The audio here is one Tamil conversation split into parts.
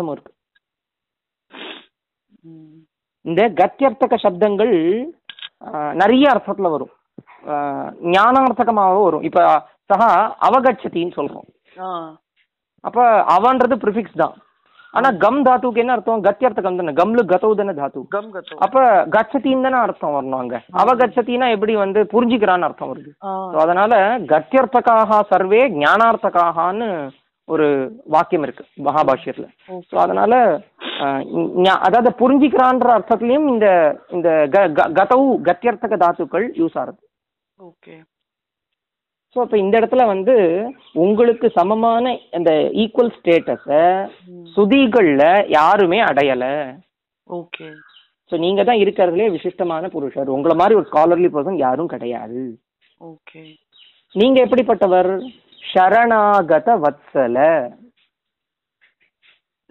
அர்த்தமும் இருக்கு. இந்த கத்தியர்த்தக சப்தங்கள் நிறைய அர்த்தத்துல வரும். ஞானார்த்தகமாகவும் வரும். இப்ப சகா அவகச்சத்தின்னு சொல்றோம். அப்ப அவன்றது ப்ரிஃபிக்ஸ் தான். ஆனா கம் தாத்துக்கு என்ன அர்த்தம்? கத்தியர்த்தகம் தானே. கம்லு கதவு தானே தாத்து. கம் அப்ப கச்சத்தின்னு தானே அர்த்தம் வரணும் அங்க. அவகச்சத்தின்னா எப்படி வந்து புரிஞ்சுக்கிறான்னு அர்த்தம் வருது. அதனால கத்தியர்த்தகாக சர்வே ஞானார்த்தகான்னு ஒரு வாக்கியம் இருக்கு மகாபாஷ்யத்துல. ஸோ அதனால அதாவது புரிஞ்சுக்கிறான்ற அர்த்தத்திலையும் இந்த இந்த கதவு கத்தியர்த்தக தாத்துக்கள் யூஸ் ஆகுது. ஓகே. ஸோ இப்போ இந்த இடத்துல வந்து உங்களுக்கு சமமான இந்த ஈக்குவல் ஸ்டேட்டஸை சுதிகள்ல யாருமே அடையல. ஓகே. ஸோ நீங்க தான் இருக்கிறதுலே விசிஷ்டமான புருஷர். உங்களை மாதிரி ஒரு ஸ்காலர்லி பர்சன் யாரும் கிடையாது. ஓகே. நீங்க எப்படிப்பட்டவர்? சரணாகத வத்சல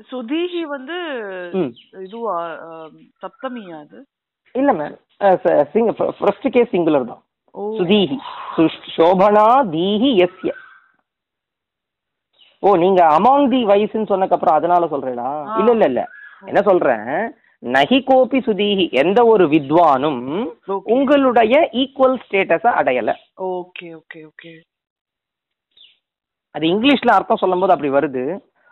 சுதீஹி வந்து இதுவா சப்தமியா அது? இல்ல மேம் ஃபர்ஸ்ட் கேஸ் சிங்குலர் தான். சுதீஹி சோபனா தீஹி எஸ்ய ஓ நீங்க அமாங் தி வயசுன்னு சொன்னக்கப்புறம் அதனால சொல்றீங்களா ஆ. இல்ல இல்ல இல்ல. என்ன சொல்றேன்? நகி கோபி சுதீஹி எந்த ஒரு வித்வானும் உங்களுடைய ஈக்குவல் ஸ்டேட்டஸை அடையல. Okay okay okay. அது இங்கிலீஷ்ல அர்த்தம் சொல்லும்போது அப்படி வருது.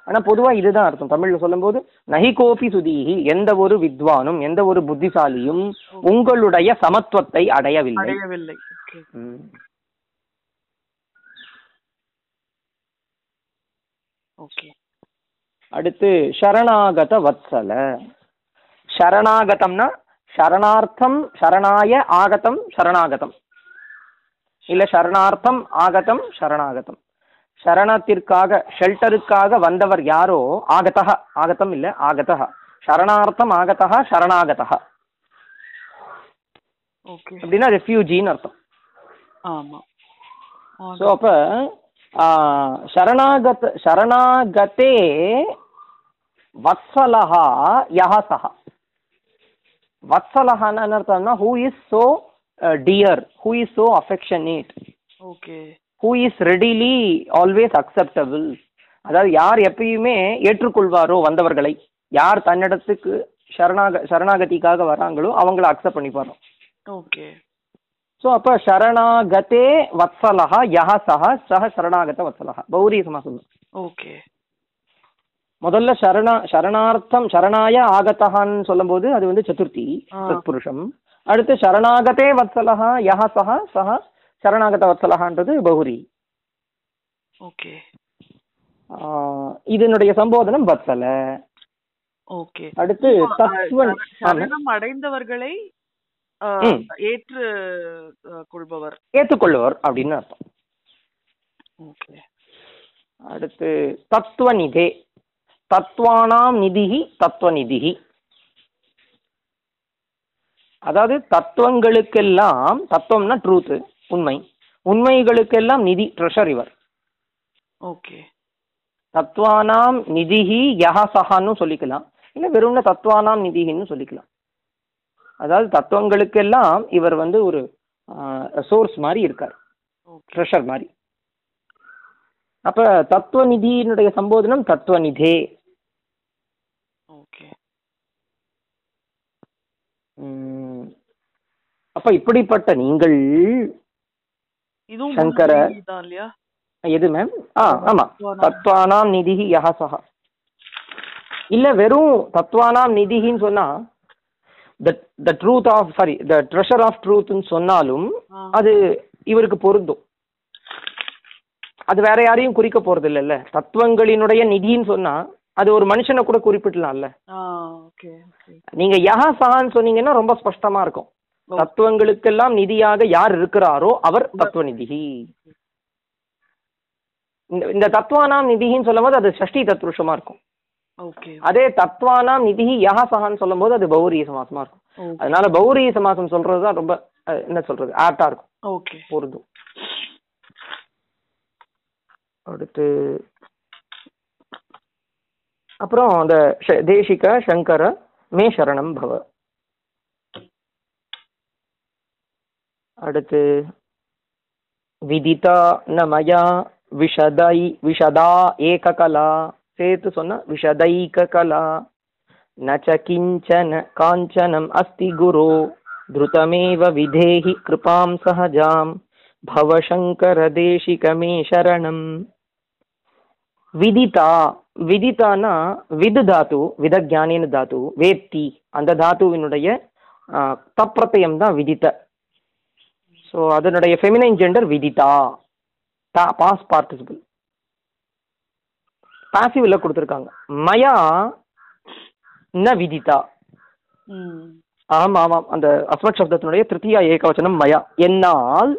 ஆனா பொதுவா இதுதான் அர்த்தம். தமிழ்ல சொல்லும்போது நகி கோபி சுதீஹி எந்த ஒரு வித்வானும் எந்த ஒரு புத்திசாலியும் உங்களுடைய சமத்துவத்தை அடையவில்லை. ஓகே அடுத்து சரணாகத வத்சல. சரணாகதம்னா சரணார்த்தம் சரணாய ஆகதம் சரணாகதம். இல்ல சரணார்த்தம் ஆகதம் சரணாகதம். சரணத்திற்காக ஷெல்டருக்காக வந்தவர் யாரோ ஆகதः ஆகதம் இல்ல ஆகதः சரணார்த்தம் ஆகதः சரணாகதः அப்படின்னா ரெஃப்யூஜின்னு அர்த்தம். ஆமா. ஸோ அப்போ சரணாகத சரணாகதே வத்சலஹா யஹ சஹ வத்சலஹான்னு அர்த்தம்னா who is so dear who is so affectionate okay who is readily always acceptable அதாவது யார் எப்பயுமே ஏற்றுக்கொள்வாரோ வந்தவர்களை. யார் தன்னிடத்துக்கு சரணாக சரணாகதிக்காக வராங்களோ அவங்கள அக்செப்ட் பண்ணிப்பாரோ. ஓகே ஸோ அப்போ சரணாகதே வத்சலஹா யஹ சஹ சஹ சரணாகத வத்சலஹா. பௌரி சமாசம் ஓகே முதல்ல சரணா சரணார்த்தம் சரணாய ஆகத்தஹான்னு சொல்லும்போது அது வந்து சதுர்த்தி ஆ. தத்புருஷம் அடுத்து சரணாகதே வத்சலஹா யஹ சஹ சஹ சரணாகத வத்சலஹான்றது பௌரி ஓகே இதனுடைய சம்போதனம் வத்சல. ஓகே. அடுத்து தத்துவன் ஆமா. சரணம் அடைந்தவர்களை. ஏற்று கொள்பவர். ஏற்றுக்கொள்ளுவர் அப்படின்னு அர்த்தம். ஓகே. அடுத்து தத்துவநிதே. தத்வானாம் நிதிஹி தத்துவநிதிஹி அதாவது தத்துவங்களுக்கெல்லாம் தத்துவம்னா ட்ரூத்து உண்மை. உண்மைகளுக்கெல்லாம் நிதி ட்ரெஷர் இவர் ஓகே தத்வானாம் நிதிஹி யஹ சஹான்னு சொல்லிக்கலாம். இல்லை வெறும்னா தத்வானாம் நிதிஹின்னு சொல்லிக்கலாம். அதாவது தத்துவங்களுக்கெல்லாம் இவர் வந்து ஒரு சோர்ஸ் மாதிரி இருக்கார். ட்ரெஷர் மாதிரி. அப்ப தத்துவ நிதியினுடைய சம்போதனம் தத்துவ நிதே அப்ப இப்படிப்பட்ட நீங்கள் இதுவும் சங்கர. இல்லையா எது மேம் ஆ ஆமா. தத்வானாம் நிதிஹி யஹ சஹ இல்ல வெறும் தத்வானாம் நிதிஹின்னு சொன்னா the the truth of sorry the treasure of ட்ரூத்னு சொன்னாலும். அது இவருக்கு பொருந்தும் அது வேற யாரையும் குறிக்க போறது இல்லைல்ல தத்துவங்களினுடைய நிதின்னு சொன்னா அது ஒரு மனுஷனை கூட குறிப்பிடலாம்ல நீங்க யஹ சஹான்னு சொன்னீங்கன்னா ரொம்ப ஸ்பஷ்டமா இருக்கும். தத்துவங்களுக்கெல்லாம் நிதியாக யார் இருக்கிறாரோ அவர் தத்துவ நிதிஹி இந்த தத்துவானாம் நிதின்னு சொல்லும்போது அது ஷஷ்டி தத்ருஷமா இருக்கும். அதே தத்வானாம் நிதிஹி யஹ சஹான்னு சொல்லும்போது அது பௌரிய சமாசமா இருக்கும். அதனால பௌரிய சமாசம் சொல்றது தான் ரொம்ப என்ன சொல்றது ஆப்டா இருக்கும். ஓகே. பொருந்தும். அடுத்து அப்புறம் அந்த தேசிக சங்கர மே சரணம் பவ. அடுத்து விதிதா நமயா விஷதை விஷதா ஏக கலா சேர்த்து சொன்னா விஷதைக கலா நச்ச கிஞ்சன காஞ்சனம் அஸ்தி குரு. திருதமேவ விதேஹி கிருபாம் சஹஜாம். பவசங்கர தேசிகமே சரணம். விதிதா விதிதானா விது தாத்து வித விதஜானின்னு தாத்து வேத்தி. அந்த தாத்துவினுடைய தப்பிரத்தயம் தான் விதித்த. ஸோ அதனுடைய ஃபெமினைன் ஜெண்டர் விதிதா தா பாஸ் பார்ட்டிசிபிள் பாசிவ்ல கொடுத்துருக்காங்க. மயா ந விதிதா ஆமாம் ஆமாம் அந்த அஸ்மத் சப்தத்தினுடைய திருத்தியா ஏகவச்சனம் மயா என்னால்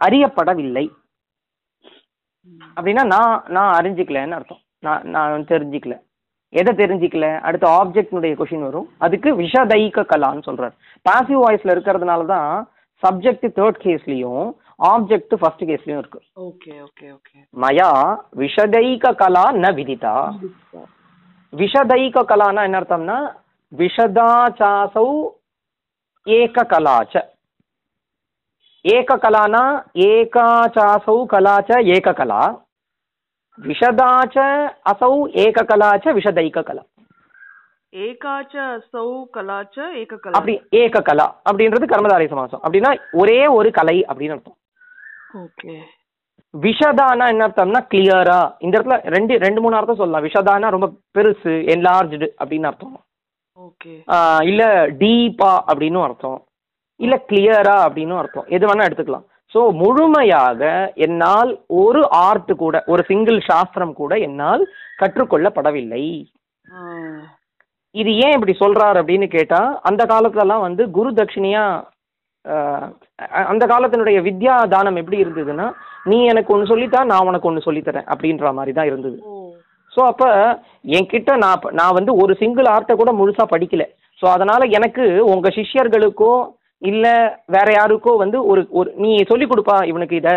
அறியப்படவில்லை. அப்படின்னா நான் நான் அறிஞ்சிக்கலன்னு அர்த்தம். நான் நான் தெரிஞ்சிக்கல. எதை தெரிஞ்சிக்கல? அடுத்த ஆப்ஜெக்ட்னுடைய கொஷின் வரும். அதுக்கு விஷதைக்க கலான்னு சொல்றாரு. பாசிவ் வாய்ஸ்ல இருக்கிறதுனால தான் சப்ஜெக்ட் தேர்ட் கேஸ்லயும் ஆப்ஜெக்ட் ஃபர்ஸ்ட் கேஸ்லயும் இருக்கு ஓகே ஓகே ஓகே மயா விஷதைக கலா ந விதிதா விஷதைக கலானா என்ன அர்த்தம்னா விஷதாச்சாசௌ ஏக கலாச்ச ஏககலானா ஏகாச்சாசௌ கலாச்ச ஏககலா விஷதாச்ச அசௌ ஏககலாச்ச விஷதைககலா ஏகாச்ச சௌ கலாச்ச ஏக கலா அப்படி அப்படின்றது கர்மதாரை சமாசம். அப்படின்னா ஒரே ஒரு கலை அப்படின்னு அர்த்தம். ஓகே. விஷதானா என்ன அர்த்தம்னா கிளியரா இந்த இடத்துல ரெண்டு ரெண்டு மூணு அர்த்தம் சொல்லலாம். விஷதானா ரொம்ப பெருசு என்லார்ஜ்டு அப்படின்னு அர்த்தம். ஓகே. இல்ல டீப்பா அப்படின்னு அர்த்தம். இல்ல கிளியரா அப்படின்னு அர்த்தம். எது வேணா எடுத்துக்கலாம். ஸோ முழுமையாக என்னால் ஒரு ஆர்ட் கூட ஒரு சிங்கிள் சாஸ்திரம் கூட என்னால் கற்றுக்கொள்ளப்படவில்லை. இது ஏன் இப்படி சொல்றாரு அப்படின்னு கேட்டா அந்த காலத்துலலாம் வந்து குரு தட்சிணியா ஆஹ் அ- அந்த காலத்தினுடைய வித்யா தானம் எப்படி இருந்ததுன்னா நீ எனக்கு ஒன்று சொல்லித்தா நான் உனக்கு ஒன்று சொல்லித்தரேன் அப்படின்ற மாதிரி தான் இருந்தது. ஸோ அப்போ என்கிட்ட நான் நான் வந்து ஒரு சிங்கிள் ஆர்ட்டை கூட முழுசாக படிக்கல. ஸோ அதனால எனக்கு உங்கள் சிஷ்யர்களுக்கோ இல்லை வேற யாருக்கோ வந்து ஒரு ஒரு நீ சொல்லிக் கொடுப்பா இவனுக்கு இதை.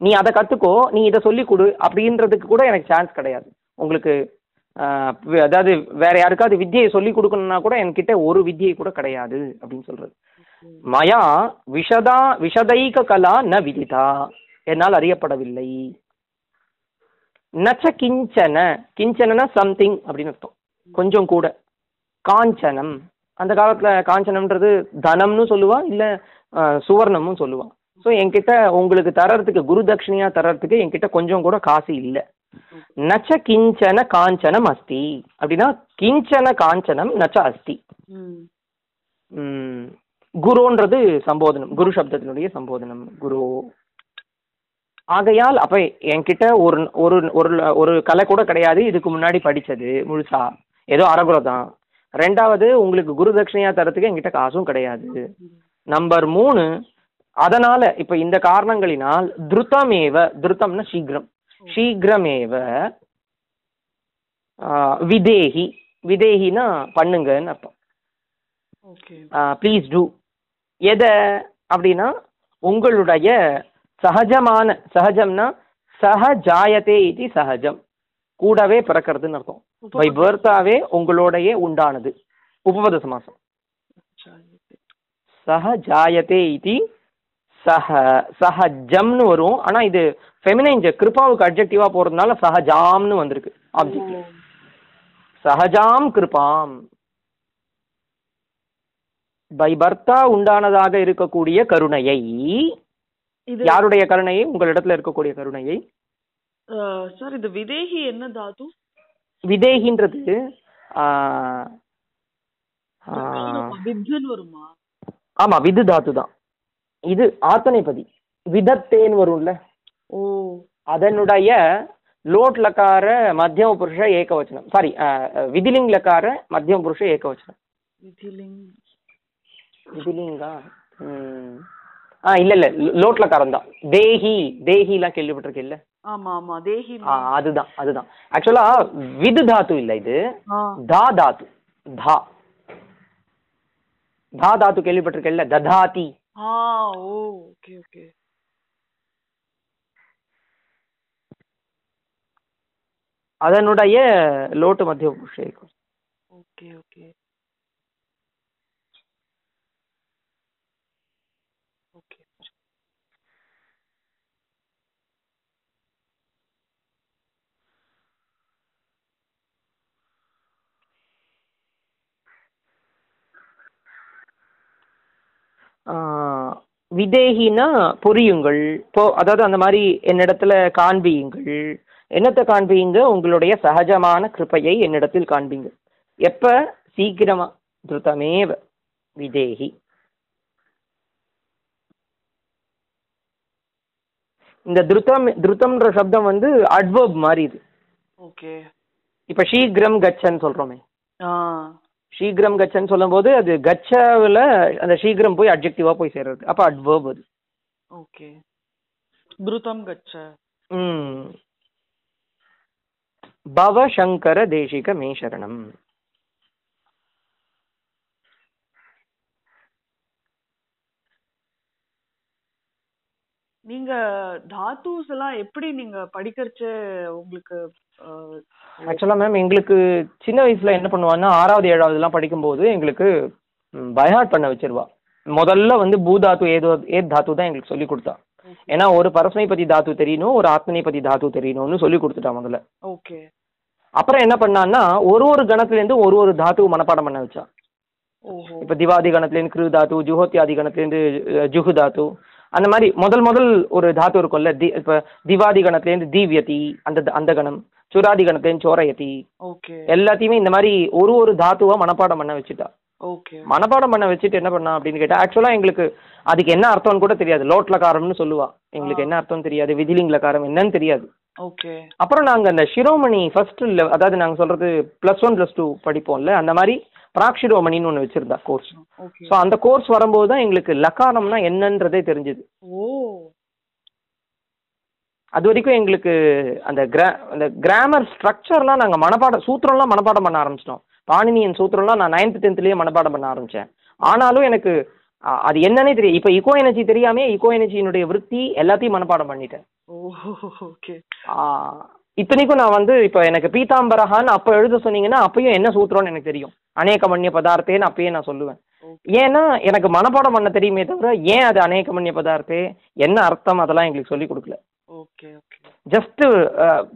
நீ அதை கற்றுக்கோ நீ இதை சொல்லிக் கொடு அப்படின்றதுக்கு கூட எனக்கு சான்ஸ் கிடையாது. உங்களுக்கு அதாவது வேற யாருக்காவது வித்தியை சொல்லிக் கொடுக்கணும்னா கூட என்கிட்ட ஒரு வித்தியை கூட கிடையாது அப்படின்னு சொல்றது. மயா விஷதா விஷதைக கலா ந விதிதா. என்னால் அறியப்படவில்லை. நச்ச கிஞ்சன கிஞ்சனா சம்திங் அப்படின்னு அர்த்தம். கொஞ்சம் கூட. காஞ்சனம். அந்த காலத்துல காஞ்சனம்ன்றது தனம்னு சொல்லுவா இல்ல சுவர்ணமும் சொல்லுவா. ஸோ என்கிட்ட உங்களுக்கு தரத்துக்கு குரு தட்சிணியா தரத்துக்கு என்கிட்ட கொஞ்சம் கூட காசு இல்லை. நச்ச கிஞ்சன காஞ்சனம் அஸ்தி. அப்படின்னா கிஞ்சன காஞ்சனம் நச்ச அஸ்தி. குருன்றது சம்போதனம் குரு சப்தத்தினுடைய சம்போதனம் குரு. ஆகையால் அப்ப என்கிட்ட ஒரு ஒரு ஒரு ஒரு கலை கூட கிடையாது இதுக்கு முன்னாடி படிச்சது முழுசா. ஏதோ அறகுறை தான். ரெண்டாவது உங்களுக்கு குரு தட்சிணையா தரத்துக்கு என்கிட்ட காசும் கிடையாது. நம்பர் மூணு அதனால இப்ப இந்த காரணங்களினால் திருத்தமேவ திருத்தம்னா சீக்கிரம். சீக்கிரமேவ விதேகி விதேகினா பண்ணுங்கன்னு அர்த்தம் ப்ளீஸ் டூ எதை அப்படின்னா உங்களுடைய சகஜமான சகஜம்னா சஹஜாயத்தே இது சகஜம் கூடவே பிறக்கிறதுன்னு அர்த்தம் பை பர்த்தாவே உங்களோடையே உண்டானது உபபத சமாசம் சஹஜாயத்தே இது சஹ சஹஜம்னு வரும். ஆனா இது ஃபெமினைன் கிருபாவுக்கு அட்ஜெக்டிவா போறதுனால சஹஜாம்னு வந்திருக்கு ஆப்ஜெக்ட் சஹஜாம் கிருபாம். பை பர்த்தா உண்டானதாக இருக்கக்கூடிய கருணையை இது யாருடைய கருணையை? உங்களிடத்துல இருக்கக்கூடிய கருணையை. சார் இது விதேகி என்ன தாது? விதேகின்றது வருமா? ஆமா விது தாத்து தான். இது ஆத்தனைபதி. விதத்தேன்னு வரும்ல. அதனுடைய லோட் லக்கார மத்தியம புருஷ ஏகவச்சனம். சாரி விதிலிங் லக்கார மத்தியம புருஷ ஏகவச்சனம். விதிலிங். விதிலிங்கா. ஆ இல்ல இல்ல லோட் லக்காரம் தான். தேஹி தேஹிலாம் கேள்விப்பட்டிருக்கேல்ல? ஆமா ஆமா தேஹி. அதுதான் அதுதான். ஆக்சுவலா விது தாத்து இல்ல இது. தா தாத்து. தா. தா தாத்து கேள்விப்பட்டிருக்கேல்ல? ததாதி. ஆ ஓ ஓகே ஓகே. அதனுடைய லோட்டு மத்திய புருஷ ஏகம் விதேகினா புரியுங்கள். போ அதாவது அந்த மாதிரி என்னிடத்துல காண்பியுங்கள் என்னத்தை காண்பியுங்க உங்களுடைய சகஜமான கிருபையை என்னிடத்தில் காண்பிங்க எப்ப? சீக்கிரமா. திருத்தமேவ. விதேகி. இந்த திருத்தம் திருத்தம்ன்ற சப்தம் வந்து அட்வர்ப் மாதிரி இது. ஓகே. இப்ப சீக்கிரம் கச்சன்னு சொல்றோமே. ஆ. சீக்கிரம் கச்சன்னு சொல்லும்போது அது கச்சாவில் அந்த சீக்கிரம் போய் அப்ஜெக்டிவா போய் சேர்றது. அப்ப அட்வர்ப் அது. ஓகே. துருதம் கச்ச. ம். பவ சங்கர தேசிக மே சரணம் நீங்க தாத்துஸ் எல்லாம் எப்படி நீங்க படிக்கிறச்ச உங்களுக்கு ஆக்சுவலா மேம் எங்களுக்கு சின்ன வயசுல என்ன பண்ணுவான்னா ஆறாவது ஏழாவதுலாம் படிக்கும்போது எங்களுக்கு பயாட் பண்ண வச்சிருவா. முதல்ல வந்து பூதாத்து ஏதோ ஏத் தாத்து தான் எங்களுக்கு சொல்லி கொடுத்தா. ஏன்னா ஒரு பரஸ்மைபதி தாத்து தெரியணும் ஒரு ஆத்மனைபதி தாத்து தெரியணும்னு சொல்லி கொடுத்துட்டா முதல்ல. ஓகே அப்புறம் என்ன பண்ணான்னா ஒரு ஒரு கணத்துலேருந்து ஒரு ஒரு தாத்து மனப்பாடம் பண்ண வச்சா. இப்போ திவாதி கணத்துலேருந்து கிரு தாத்து ஜுஹோத்தியாதி கணத்துலேருந்து ஜுஹு தாத்து அந்த மாதிரி முதல் முதல் ஒரு தாத்து இருக்கும்ல தி இப்போ திவாதி கணத்துலேருந்து தீவ்யதி அந்த அந்த கணம் சுராதி கணத்துலேருந்து சோரயதி. ஓகே. எல்லாத்தையுமே இந்த மாதிரி ஒரு ஒரு தாத்துவா மனப்பாடம் பண்ண வச்சுட்டா. ஓகே. மனப்பாடம் பண்ண வச்சுட்டு என்ன பண்ணா அப்படின்னு கேட்டா ஆக்சுவலா எங்களுக்கு அதுக்கு என்ன அர்த்தம்னு கூட தெரியாது. லோட்லகாரம்னு சொல்லுவா. எங்களுக்கு என்ன அர்த்தம் தெரியாது? விதிலிங்கலகாரம் என்னன்னு தெரியாது. ஓகே. அப்புறம் நாங்க அந்த சிரோமணி ஃபர்ஸ்ட் அதாவது நாங்க சொல்றது ப்ளஸ் ஒன் ப்ளஸ் டூ படிப்போம்ல அந்த மாதிரி பிராக்ஷிரோமணின்னு ஒன்று வச்சிருந்தா கோர்ஸ் ஸோ அந்த கோர்ஸ் வரும்போது தான் எங்களுக்கு லக்காரம்னா என்னன்றதே தெரிஞ்சுது. ஓ. அது வரைக்கும் எங்களுக்கு அந்த கிரா அந்த கிராமர் ஸ்ட்ரக்சர்லாம் நாங்கள் மனப்பாடம் சூத்திரம்லாம் மனப்பாடம் பண்ண ஆரம்பிச்சிட்டோம். பாணினியன் சூத்திரம்லாம் நான் நைன்த் டென்த்லேயே மனப்பாடம் பண்ண ஆரம்பித்தேன் ஆனாலும் எனக்கு அது என்னன்னே தெரியும் இப்போ இக்கோ எனர்ஜி தெரியாமே இக்கோ எனர்ஜியினுடைய விருத்தி எல்லாத்தையும் மனப்பாடம் பண்ணிட்டேன். ஓகே இத்தனைக்கும் நான் வந்து இப்போ எனக்கு பீதாம்பரஹான்னு அப்போ எழுத சொன்னீங்கன்னா அப்பயும் என்ன சூத்திரம்னு எனக்கு தெரியும். அநேகமன்ய பதார்த்தேன்னு அப்பயே நான் சொல்லுவேன். ஏன்னா எனக்கு மனப்பாடம் பண்ண தெரியுமே தவிர ஏன் அது அநேகமன்ய பதார்த்தே? என்ன அர்த்தம்? அதெல்லாம் எங்களுக்கு சொல்லி கொடுக்கல. ஜஸ்ட்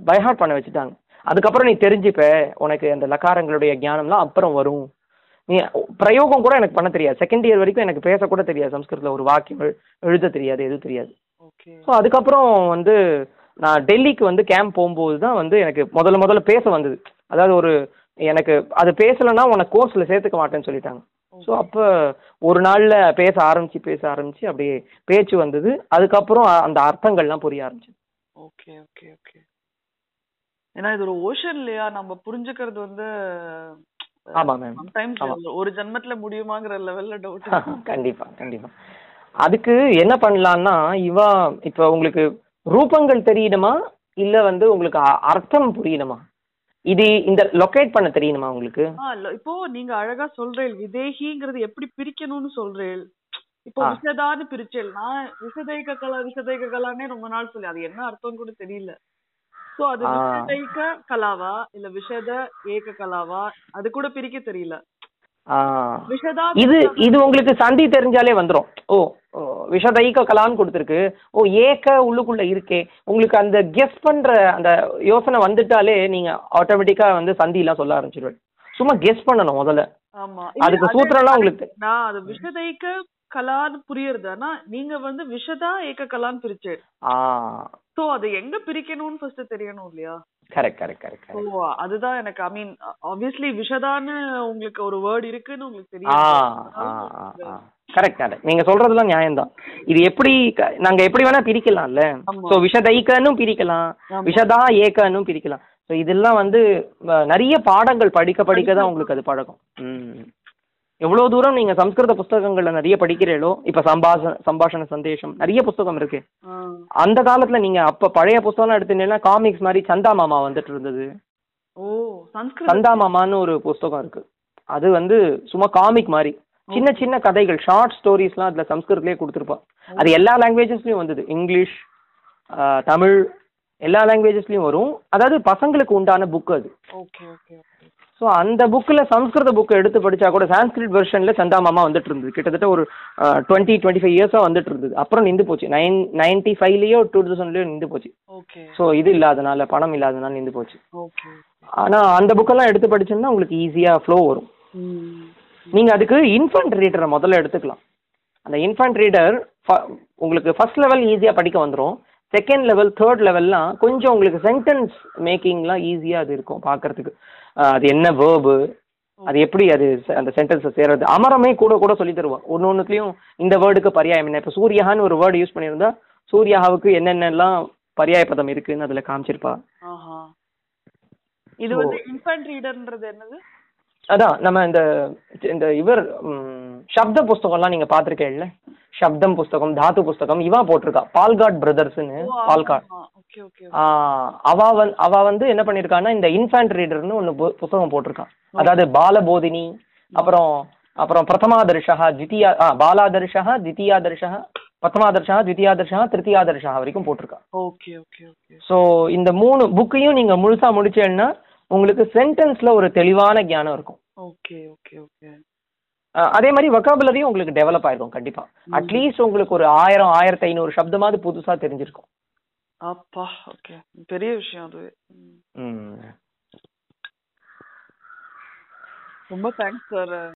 பைஹார்ட் பண்ண வச்சுட்டாங்க. அதுக்கப்புறம் நீ தெரிஞ்சுப்ப உனக்கு அந்த லக்காரங்களுடைய ஞானம்லாம் அப்புறம் வரும். நீ பிரயோகம் கூட எனக்கு பண்ண தெரியாது. செகண்ட் இயர் வரைக்கும் எனக்கு பேசக்கூட தெரியாது. சம்ஸ்கிருதத்தில் ஒரு வாக்கியம் எழு- எழுத தெரியாது எதுவும் தெரியாது. ஸோ அதுக்கப்புறம் வந்து நான் டெல்லிக்கு வந்து கேம்ப் போகும்போது தான் வந்து எனக்கு முதல்ல முதல்ல பேச வந்தது. அதாவது ஒரு எனக்கு அது பேசலைன்னா உனக்கு கோர்ஸில் சேர்த்துக்க மாட்டேன்னு சொல்லிட்டாங்க. ஸோ அப்போ ஒரு நாளில் பேச ஆரம்பிச்சு பேச ஆரம்பிச்சு அப்படியே பேச்சு வந்தது. அதுக்கப்புறம் அந்த அர்த்தங்கள்லாம் புரிய ஆரம்பிச்சு ஓகே ஓகே ஓகே ஏன்னா இது ஒரு ஓஷன் இல்லையா? நம்ம புரிஞ்சுக்கிறது வந்து ஆமாம் மேம் சம்டைம்ஸ் ஆமா. ஒரு ஜென்மத்துல முடியுமாங்கிற லெவல்ல டவுட் கண்டிப்பா கண்டிப்பா. அதுக்கு என்ன பண்ணலான்னா இவா இப்போ உங்களுக்கு ரூபங்கள் தெரியணுமா? இல்ல வந்து உங்களுக்கு அர்த்தம் புரியணுமா? இது இந்த லொகேட் பண்ண தெரியணுமா உங்களுக்கு? இப்போ நீங்க அழகா சொல்றேன் விதேகிங்கிறது எப்படி பிரிக்கணும்னு சொல்றேன் இப்போ ஆ. விஷதான்னு பிரிச்சேன் நான் விஷதைக கலா விஷதைக கலானே ரொம்ப நாள் சொல்லி அது என்ன அர்த்தம்னு கூட தெரியல. சோ அது. விஷதைக கலாவா இல்ல விஷத ஏக கலாவா அது கூட பிரிக்க தெரியல. இது இது உங்களுக்கு சந்தி தெரிஞ்சாலே வந்துரும். ஓ ஓ, விஷதைக கலான்னு கொடுத்துருக்கு. ஓ ஏக்க உள்ளுக்குள்ள இருக்கே. உங்களுக்கு அந்த கெஸ் பண்ற அந்த யோசனை வந்துட்டாலே நீங்க ஆட்டோமேட்டிக்கா வந்து சந்தி எல்லாம் சொல்ல ஆரம்பிச்சிடுவேன் சும்மா கெஸ் பண்ணணும் முதல்ல. ஆமா. அதுக்கு இல்ல, சூத்திரம்லாம் உங்களுக்கு நான் அது விஷதைக்க கலான்னு புரியுறது ஆனா நீங்க வந்து விஷதா ஏக கலான்னு பிரிச்சேன் ஆ. சோ அது எங்க பிரிக்கணும்னு ஃபர்ஸ்ட் தெரியணும் இல்லையா? கரெக்ட் கரெக்ட் கரெக்ட் ஓ அதுதான் எனக்கு ஐ மீன் ஆப்வியஸ்லி விஷதான்னு உங்களுக்கு ஒரு வேர்ட் இருக்குன்னு உங்களுக்கு தெரியும் கரெக்ட் கரெக்ட் நீங்க சொல்றதெல்லாம் நியாயம்தான். இது எப்படி நாங்க எப்படி வேணா பிரிக்கலாம்ல. ஆமா. ஸோ விஷதைக்கனும் பிரிக்கலாம். விஷதா ஏக்கனும் பிரிக்கலாம். ஸோ இதெல்லாம் வந்து நிறைய பாடங்கள் படிக்க படிக்க தான் உங்களுக்கு அது பழகும் ம் எவ்வளவு தூரம் நீங்க சம்ஸ்கிருத புஸ்தகங்கள்ல நிறைய படிக்கிறீங்களோ இப்ப சம்பாஷ சம்பாஷண சந்தேஷம் நிறைய புஸ்தகம் இருக்கு. அந்த காலத்துல நீங்க அப்ப பழைய புஸ்தகம் எடுத்தீங்கன்னா காமிக்ஸ் மாதிரி சந்தா மாமா வந்துட்டு இருந்தது. ஓ சந்தா மாமான்னு ஒரு புஸ்தகம் இருக்கு. அது வந்து சும்மா காமிக் மாதிரி. சின்ன சின்ன கதைகள் ஷார்ட் ஸ்டோரிஸ்லாம் அதுல சம்ஸ்கிருத்லயே கொடுத்துருப்பா அது எல்லா லாங்குவேஜஸ்லயும் வந்தது. இங்கிலீஷ் தமிழ் எல்லா லாங்குவேஜஸ்லயும் வரும். அதாவது பசங்களுக்கு உண்டான புக் அது. Okay okay okay. ஸோ அந்த புக்கில் சம்ஸ்கிருத புக்கை எடுத்து படிச்சா கூட சான்ஸ்கிரிட் வெர்ஷனில் சந்தா மாமா வந்துட்டு இருந்தது கிட்டத்தட்ட ஒரு டுவெண்ட்டி டுவெண்ட்டி ஃபைவ் இயர்ஸாக வந்துட்டு இருந்தது அப்புறம் நின்று போச்சு. நைன் நைன்ட்டி ஃபைவ்லேயோ டூ தௌசண்ட்லேயோ நின்று போச்சு. ஓகே. ஸோ இது இல்லாதனால பணம் இல்லாதனால நின்று போச்சு. ஓகே. ஆனால் அந்த புக்கெல்லாம் எடுத்து படிச்சோம்னா உங்களுக்கு ஈஸியாக ஃப்ளோ வரும். நீங்கள் அதுக்கு இன்ஃபண்ட் ரீடரை முதல்ல எடுத்துக்கலாம். அந்த இன்ஃபண்ட் ரீடர் உங்களுக்கு ஃபர்ஸ்ட் லெவல் ஈஸியாக படிக்க வந்துடும் செகண்ட் லெவல் தேர்ட் லெவல்லாம் கொஞ்சம் உங்களுக்கு சென்டென்ஸ் மேக்கிங்லாம் ஈஸியாக அது இருக்கும் பார்க்கறதுக்கு அது என்ன வேர்பு அது எப்படி அது அந்த சென்டென்ஸை சேர்றது? அமரமே கூட கூட சொல்லி தருவோம் ஒன்று ஒன்றுத்துலையும் இந்த வேர்டுக்கு பரியாயம் என்ன? இப்போ சூர்யான்னு ஒரு வேர்டு யூஸ் பண்ணியிருந்தா சூர்யாவுக்கு என்னென்னலாம் பரியாய பதம் இருக்குன்னு அதில் காமிச்சிருப்பா. இது வந்து இன்ஃபன்ட் ரீடர்ன்றது என்னது? அதான் நம்ம இந்த இந்த இவர் சப்த புஸ்தகம்லாம் நீங்க பார்த்துருக்கீங்கல்ல சப்தம் புஸ்தகம் தாத்து புஸ்தகம் இவா போட்டிருக்கா. பால்காட் பிரதர்ஸ்னு பால்காட். அவ வந் அவ வந்து என்ன பண்ணிருக்கான்னா இந்த இன்ஃபேண்ட் ரீடர்னு ஒன்று புத்தகம் போட்டிருக்கான். அதாவது பாலபோதினி அப்புறம் அப்புறம் பிரதமாதர்ஷா ஜித்தியா பாலாதர்ஷா தித்தியாதர்ஷா பிரதமாதர்ஷா தித்தியாதர்ஷா திருத்தியாதர்ஷா வரைக்கும் போட்டிருக்கா ஓகே ஓகே ஓகே ஸோ இந்த மூணு புக்கையும் நீங்க முழுசா முடிச்சேன்னா உங்களுக்கு சென்டென்ஸ்ல ஒரு தெளிவான ஞானம் இருக்கும். ஓகே ஓகே ஓகே அதே மாதிரி வொக்காபுலரியும் உங்களுக்கு டெவலப் ஆயிருக்கும் கண்டிப்பா. அட்லீஸ்ட் உங்களுக்கு ஒரு ஆயிரம் ஆயிரத்தி ஐநூறு சப்தமாவது புதுசா தெரிஞ்சிருக்கும். அப்பா ஓகே பெரிய விஷயம் அதுவே. ரொம்ப தேங்க்ஸ் சார்